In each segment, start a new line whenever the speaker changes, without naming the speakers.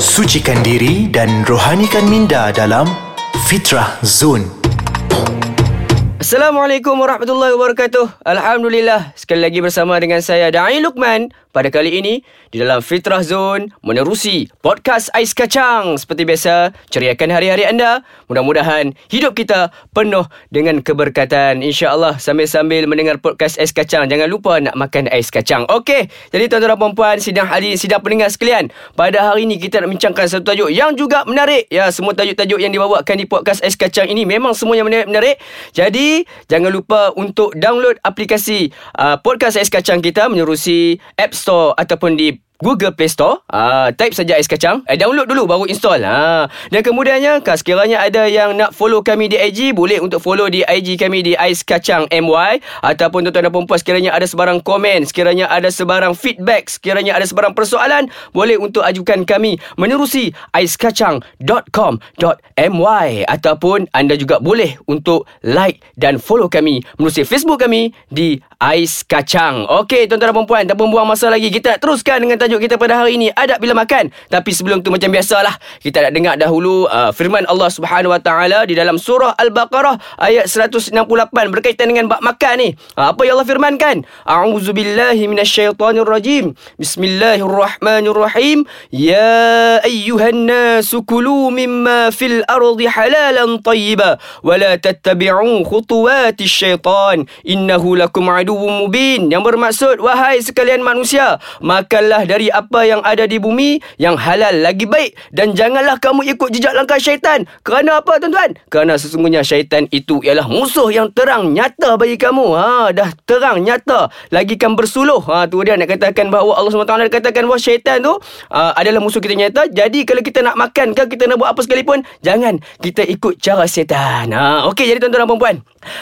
Sucikan diri dan rohanikan minda dalam Fitrah Zone.
Assalamualaikum warahmatullahi wabarakatuh. Alhamdulillah, sekali lagi bersama dengan saya Dai Lukman pada kali ini di dalam Fitrah Zone menerusi podcast Ais Kacang. Seperti biasa, ceriakan hari-hari anda. Mudah-mudahan hidup kita penuh dengan keberkatan. Insya-Allah sambil-sambil mendengar podcast Ais Kacang, jangan lupa nak makan ais kacang. Okey, jadi tuan-tuan dan puan-puan, sidang hari sidang pendengar sekalian, pada hari ini kita nak bincangkan satu tajuk yang juga menarik. Ya, semua tajuk-tajuk yang dibawakan di podcast Ais Kacang ini memang semuanya menarik. Jadi jangan lupa untuk download aplikasi uh, podcast Ais Kacang kita menerusi App Store ataupun di Google Play Store uh, Type saja Ais Kacang eh, Download dulu baru install uh. Dan kemudiannya Sekiranya ada yang nak follow kami di IG Boleh untuk follow di IG kami di Ais Kacang MY Ataupun tuan-tuan dan perempuan Sekiranya ada sebarang komen Sekiranya ada sebarang feedback Sekiranya ada sebarang persoalan Boleh untuk ajukan kami Menerusi aiskacang.com.my Ataupun anda juga boleh untuk like dan follow kami Menerusi Facebook kami di Ais Kacang. Okey tuan-tuan dan perempuan Tak membuang masa lagi. Kita teruskan dengan tajuk kita pada hari ini adab bila makan. Tapi sebelum tu macam biasalah kita nak dengar dahulu uh, firman Allah Subhanahu Wa Taala di dalam surah Al-Baqarah ayat 168 berkaitan dengan bab makan ni. Uh, apa yang Allah firmankan? A'udzubillahi minasyaitonirrajim. Bismillahirrahmanirrahim. Ya ayyuhan nasu kulu mimma fil ardi halalan tayyiba wa la tattabi'u khutuwati syaitan innahu lakum aduwwum mubin. Yang bermaksud wahai sekalian manusia, makanlah dari dari apa yang ada di bumi yang halal lagi baik dan janganlah kamu ikut jejak langkah syaitan. Kerana apa tuan-tuan? Kerana sesungguhnya syaitan itu ialah musuh yang terang nyata bagi kamu. Ha dah terang nyata lagi kan bersuluh. Ha tu dia nak katakan bahawa Allah SWT katakan bahawa syaitan tu uh, adalah musuh kita nyata. Jadi kalau kita nak makan ke kita nak buat apa sekalipun jangan kita ikut cara syaitan. Ha okey jadi tuan-tuan dan puan-puan.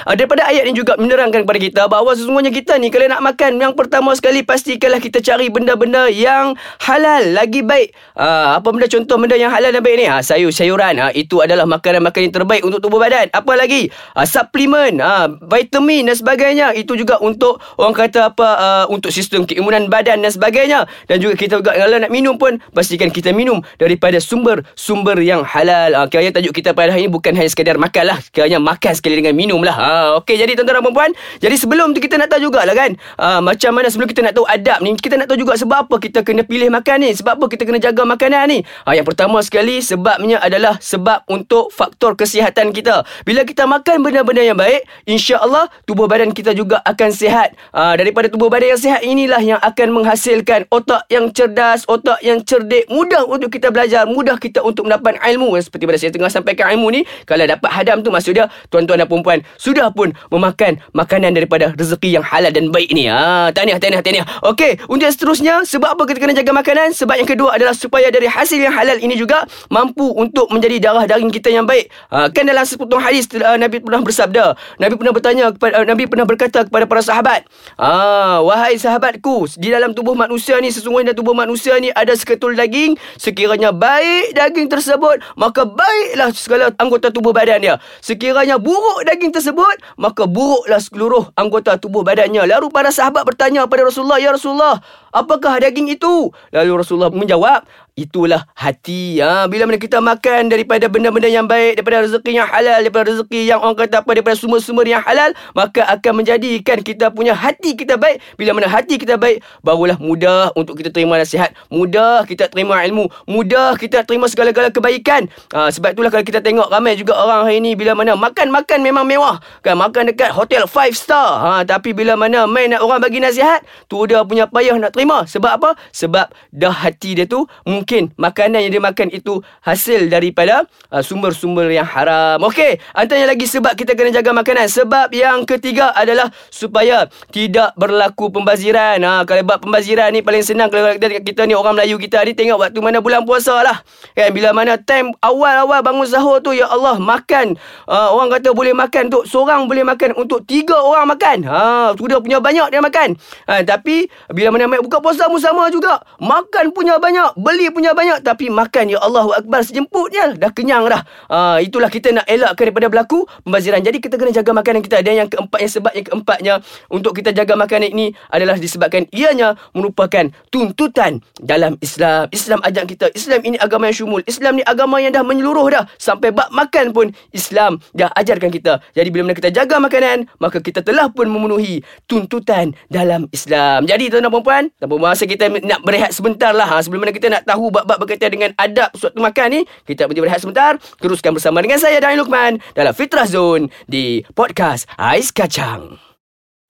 Uh, daripada ayat ini juga menerangkan kepada kita bahawa sesungguhnya kita ni kalau nak makan yang pertama sekali pastikanlah kita cari benda-benda yang yang halal lagi baik. Uh, apa benda contoh benda yang halal dan baik ni? Uh, sayur-sayuran. Uh, itu adalah makanan-makanan yang terbaik untuk tubuh badan. Apa lagi? Uh, suplemen, uh, vitamin dan sebagainya. Itu juga untuk orang kata apa uh, untuk sistem keimunan badan dan sebagainya. Dan juga kita juga kalau nak minum pun pastikan kita minum daripada sumber-sumber yang halal. Uh, kiranya tajuk kita pada hari ini bukan hanya sekadar makan lah. Kiranya makan sekali dengan minum lah. Uh, Okey, jadi tuan-tuan dan puan Jadi sebelum tu kita nak tahu jugalah kan. Uh, macam mana sebelum kita nak tahu adab ni. Kita nak tahu juga sebab apa kita kita kena pilih makan ni? Sebab apa kita kena jaga makanan ni? Ha, yang pertama sekali sebabnya adalah sebab untuk faktor kesihatan kita. Bila kita makan benda-benda yang baik, insya-Allah tubuh badan kita juga akan sihat. Ha, daripada tubuh badan yang sihat inilah yang akan menghasilkan otak yang cerdas, otak yang cerdik, mudah untuk kita belajar, mudah kita untuk mendapat ilmu. Seperti pada saya tengah sampaikan ilmu ni, kalau dapat hadam tu maksud dia tuan-tuan dan puan-puan sudah pun memakan makanan daripada rezeki yang halal dan baik ni. Ha, tahniah, tahniah, tahniah. Okey, untuk seterusnya sebab apa kita kena jaga makanan? Sebab yang kedua adalah supaya dari hasil yang halal ini juga mampu untuk menjadi darah daging kita yang baik. Ha, kan dalam sepotong hadis uh, Nabi pernah bersabda, Nabi pernah bertanya kepada uh, Nabi pernah berkata kepada para sahabat, "Ah, wahai sahabatku, di dalam tubuh manusia ni sesungguhnya tubuh manusia ni ada seketul daging, sekiranya baik daging tersebut, maka baiklah segala anggota tubuh badan dia. Sekiranya buruk daging tersebut, maka buruklah seluruh anggota tubuh badannya." Lalu para sahabat bertanya kepada Rasulullah, "Ya Rasulullah, apakah daging itu? Lalu Rasulullah menjawab, itulah hati. Ha, bila mana kita makan daripada benda-benda yang baik, daripada rezeki yang halal, daripada rezeki yang orang kata apa, daripada sumber-sumber yang halal, maka akan menjadikan kita punya hati kita baik. Bila mana hati kita baik, barulah mudah untuk kita terima nasihat. Mudah kita terima ilmu. Mudah kita terima segala-gala kebaikan. Ha, sebab itulah kalau kita tengok ramai juga orang hari ini, bila mana makan-makan memang mewah. Kan, makan dekat hotel 5 star. Ha, tapi bila mana main nak orang bagi nasihat, tu dia punya payah nak terima. Sebab apa? Sebab dah hati dia tu mungkin makanan yang dia makan itu hasil daripada uh, sumber-sumber yang haram. Okey, antaranya lagi sebab kita kena jaga makanan. Sebab yang ketiga adalah supaya tidak berlaku pembaziran. Ha, kalau buat pembaziran ni paling senang kalau kita, kita ni orang Melayu kita ni tengok waktu mana bulan puasa lah. Kan bila mana time awal-awal bangun sahur tu ya Allah makan uh, orang kata boleh makan untuk seorang boleh makan untuk tiga orang makan. Ha, sudah punya banyak dia makan. Ha, tapi bila mana buka puasa pun sama juga. Makan punya banyak, beli punya banyak tapi makan ya Allahu akbar sejemputnya dah kenyang dah. Ha, itulah kita nak elakkan daripada berlaku pembaziran. Jadi kita kena jaga makanan kita. Dan yang keempatnya sebab yang keempatnya untuk kita jaga makanan ini adalah disebabkan ianya merupakan tuntutan dalam Islam. Islam ajak kita. Islam ini agama yang syumul. Islam ni agama yang dah menyeluruh dah. Sampai bab makan pun Islam dah ajarkan kita. Jadi bila mana kita jaga makanan, maka kita telah pun memenuhi tuntutan dalam Islam. Jadi tuan-tuan dan puan-puan, tanpa masa kita nak berehat sebentar lah. Ha, sebelum mana kita nak tahu bab-bab berkaitan dengan adab suatu makan ni, kita berhenti berehat sebentar. Teruskan bersama dengan saya, Daniel Lukman, dalam Fitrah Zone di Podcast Ais Kacang.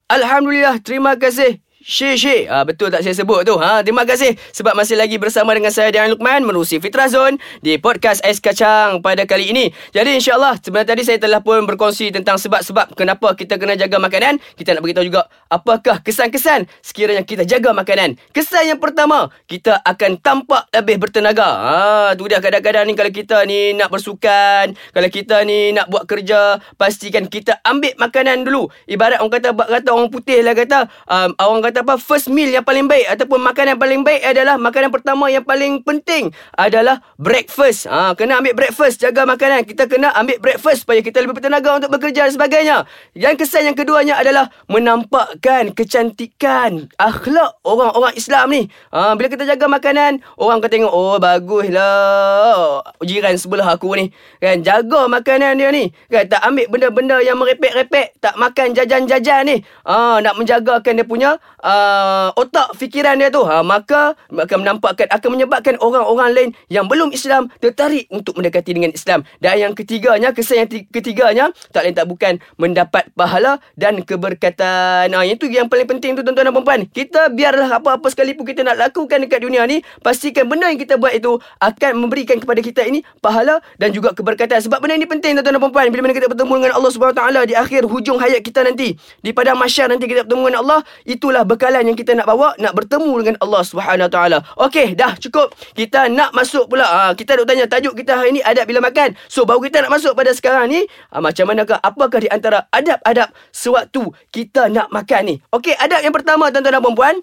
Alhamdulillah, terima kasih Syekh Syekh ha, Betul tak saya sebut tu? Ha, Terima kasih. Sebab masih lagi bersama dengan saya Dan Lukman Menerusi Fitrah Zone Di podcast Ais Kacang Pada kali ini. Jadi insyaAllah Sebenarnya tadi saya telah pun berkongsi Tentang sebab-sebab Kenapa kita kena jaga makanan. Kita nak beritahu juga Apakah kesan-kesan Sekiranya kita jaga makanan. Kesan yang pertama Kita akan tampak lebih bertenaga. Ha, Tu dia kadang-kadang ni Kalau kita ni nak bersukan Kalau kita ni nak buat kerja Pastikan kita ambil makanan dulu. Ibarat orang kata Kata orang putih lah kata um, Orang kata apa first meal yang paling baik ataupun makanan yang paling baik adalah makanan pertama yang paling penting adalah breakfast. Ha, kena ambil breakfast, jaga makanan. Kita kena ambil breakfast supaya kita lebih bertenaga untuk bekerja dan sebagainya. Yang kesan yang keduanya adalah menampakkan kecantikan akhlak orang-orang Islam ni. Ha, bila kita jaga makanan, orang akan tengok, oh baguslah jiran sebelah aku ni. Kan, jaga makanan dia ni. Kan, tak ambil benda-benda yang merepek-repek, tak makan jajan-jajan ni. Ha, nak menjagakan dia punya uh, otak fikiran dia tu ha, maka akan menampakkan akan menyebabkan orang-orang lain yang belum Islam tertarik untuk mendekati dengan Islam. Dan yang ketiganya kesan yang ketiganya tak lain tak bukan mendapat pahala dan keberkatan. Ha, itu yang paling penting tu tuan-tuan dan puan kita biarlah apa-apa sekalipun kita nak lakukan dekat dunia ni pastikan benda yang kita buat itu akan memberikan kepada kita ini pahala dan juga keberkatan. Sebab benda ini penting tuan-tuan dan puan bila mana kita bertemu dengan Allah Subhanahu taala di akhir hujung hayat kita nanti di padang mahsyar nanti kita bertemu dengan Allah itulah bekalan yang kita nak bawa nak bertemu dengan Allah Subhanahu Taala. Okey, dah cukup. Kita nak masuk pula. Ha, kita nak tanya tajuk kita hari ini adab bila makan. So baru kita nak masuk pada sekarang ni, ha, macam manakah apakah di antara adab-adab sewaktu kita nak makan ni? Okey, adab yang pertama tuan-tuan dan puan-puan,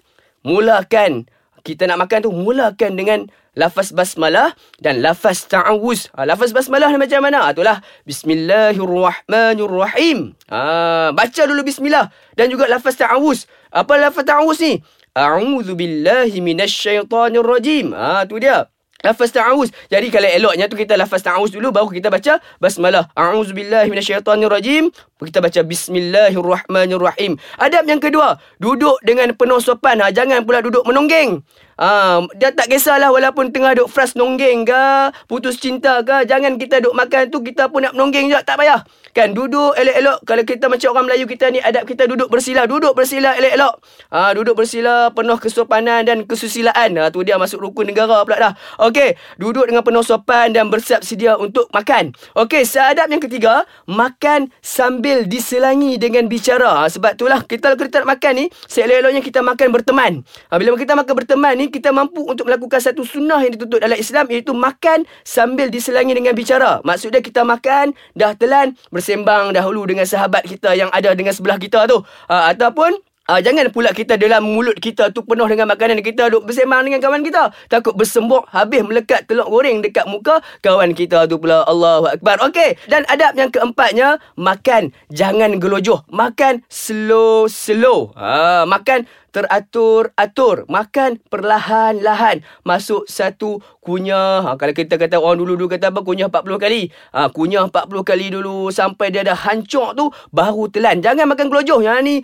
mulakan kita nak makan tu mulakan dengan lafaz basmalah dan lafaz ta'awuz. Ha, lafaz basmalah ni macam mana? Ha, itulah bismillahirrahmanirrahim. Ha, baca dulu bismillah dan juga lafaz ta'awuz. Apa lafaz ta'awuz ni? A'udzu billahi minasyaitonir rajim. Ha, tu dia. Lafaz ta'awuz. Jadi kalau eloknya tu kita lafaz ta'awuz dulu baru kita baca basmalah. A'udzu billahi minasyaitonir rajim. Kita baca bismillahirrahmanirrahim. Adab yang kedua, duduk dengan penuh sopan. Ha, jangan pula duduk menonggeng. Ha, dia tak kisahlah walaupun tengah duk fras nonggeng ke, putus cinta ke, jangan kita duk makan tu kita pun nak menonggeng juga, tak payah. Kan duduk elok-elok kalau kita macam orang Melayu kita ni adab kita duduk bersila, duduk bersila elok-elok. Ha, duduk bersila penuh kesopanan dan kesusilaan. Ha, tu dia masuk rukun negara pula dah. Okey, duduk dengan penuh sopan dan bersiap sedia untuk makan. Okey, seadab yang ketiga, makan sambil diselangi dengan bicara. Ha, sebab itulah kita kalau kita nak makan ni, seelok-eloknya kita makan berteman. Ha, bila kita makan berteman ni kita mampu untuk melakukan satu sunnah yang dituntut dalam Islam iaitu makan sambil diselangi dengan bicara. Maksudnya kita makan dah telan bersembang dahulu dengan sahabat kita yang ada dengan sebelah kita tu. Ha, ataupun Uh, jangan pula kita dalam mulut kita tu penuh dengan makanan kita duk bersembang dengan kawan kita. Takut bersembuk habis melekat telur goreng dekat muka kawan kita tu pula. Allahu Akbar. Okey. Dan adab yang keempatnya, makan jangan gelojoh. Makan slow-slow. Ha, makan teratur-atur. Makan perlahan-lahan. Masuk satu kunyah. Ha, kalau kita kata orang dulu-dulu kata apa? Kunyah 40 kali. Ha, kunyah 40 kali dulu. Sampai dia dah hancur tu. Baru telan. Jangan makan gelojoh. Yang ni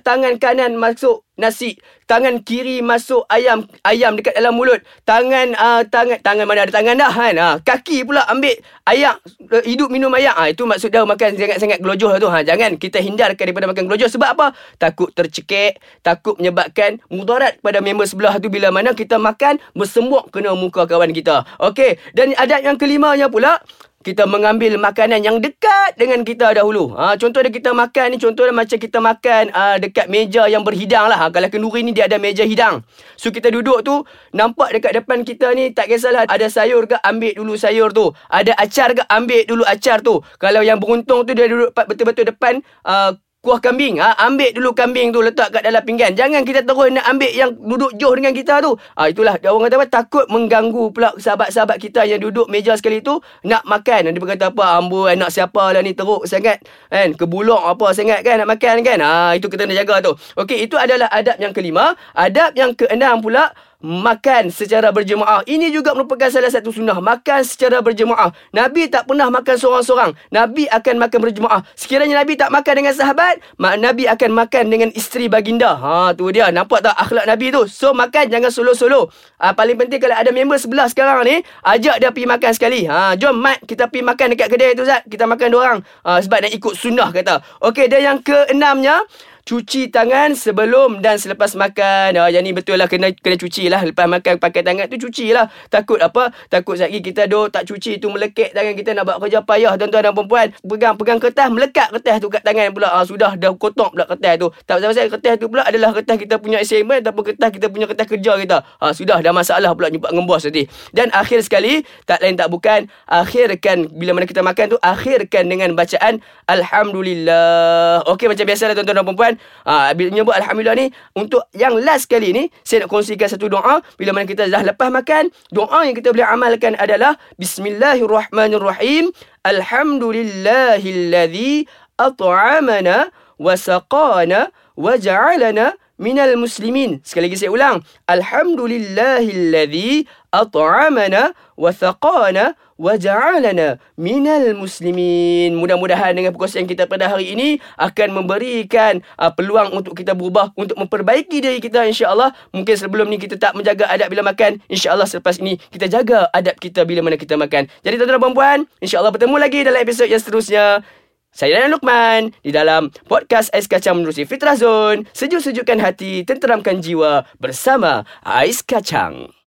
tangan kanan masuk nasi tangan kiri masuk ayam ayam dekat dalam mulut. Tangan uh, tangan tangan mana ada tangan dah kan? Uh, kaki pula ambil ayak uh, hidup minum ayak. Uh, itu maksud dia makan sangat-sangat gelojoh tu ha. Jangan kita hindarkan daripada makan gelojoh. Sebab apa? Takut tercekik takut menyebabkan mudarat pada member sebelah tu. Bila mana kita makan bersembuk kena muka kawan kita. Okey dan adat yang kelimanya pula kita mengambil makanan yang dekat dengan kita dahulu. Ha, contoh dia kita makan ni, contoh dia macam kita makan uh, dekat meja yang berhidang lah. Ha, kalau kenduri ni dia ada meja hidang. So kita duduk tu, nampak dekat depan kita ni, tak kisahlah ada sayur ke, ambil dulu sayur tu. Ada acar ke, ambil dulu acar tu. Kalau yang beruntung tu dia duduk betul-betul depan uh, kuah kambing. Ha, ambil dulu kambing tu letak kat dalam pinggan. Jangan kita terus nak ambil yang duduk jauh dengan kita tu. Ha, itulah orang kata apa takut mengganggu pula sahabat-sahabat kita yang duduk meja sekali tu nak makan. Dia berkata apa amboi anak siapa lah ni teruk sangat kan kebulok apa sangat kan nak makan kan. Ha, itu kita nak jaga tu. Okey itu adalah adab yang kelima. Adab yang keenam pula makan secara berjemaah. Ini juga merupakan salah satu sunnah. Makan secara berjemaah. Nabi tak pernah makan seorang-seorang. Nabi akan makan berjemaah. Sekiranya Nabi tak makan dengan sahabat, Nabi akan makan dengan isteri baginda. Ha, tu dia. Nampak tak akhlak Nabi tu? So, makan jangan solo-solo. Ha, paling penting kalau ada member sebelah sekarang ni, ajak dia pergi makan sekali. Ha, jom, Mat, kita pergi makan dekat kedai tu, Zat. Kita makan dua orang. Ha, sebab nak ikut sunnah, kata. Okey, dan yang keenamnya, cuci tangan sebelum dan selepas makan. Ah, yang ni betul lah kena kena cuci lah. Lepas makan pakai tangan tu cuci lah. Takut apa? Takut lagi kita duk tak cuci tu melekek tangan kita nak buat kerja payah tuan-tuan dan perempuan. Pegang pegang kertas melekat kertas tu kat tangan pula. Ah, sudah dah kotor pula kertas tu. Tak pasal-pasal kertas tu pula adalah kertas kita punya assignment ataupun kertas kita punya kertas kerja kita. Ah, sudah dah masalah pula jumpa dengan bos. Dan akhir sekali tak lain tak bukan akhirkan bila mana kita makan tu akhirkan dengan bacaan alhamdulillah. Okey macam biasa lah tuan-tuan dan perempuan. Ha, bila menyebut Alhamdulillah ni, untuk yang last kali ni, saya nak kongsikan satu doa. Bila mana kita dah lepas makan, doa yang kita boleh amalkan adalah Bismillahirrahmanirrahim. Alhamdulillahilladzi at'amana wa saqana wa ja'alana minal muslimin. Sekali lagi saya ulang. Alhamdulillahilladzi at'amana wa thaqana wa ja'alana minal muslimin. Mudah-mudahan dengan perkongsian kita pada hari ini akan memberikan uh, peluang untuk kita berubah untuk memperbaiki diri kita insya-Allah. Mungkin sebelum ni kita tak menjaga adab bila makan, insya-Allah selepas ini kita jaga adab kita bila mana kita makan. Jadi tuan-tuan dan puan-puan, insya-Allah bertemu lagi dalam episod yang seterusnya. Saya Daniel Lukman di dalam podcast Ais Kacang Menerusi Fitrah Zone. Sejuk-sejukkan hati, tenteramkan jiwa bersama Ais Kacang.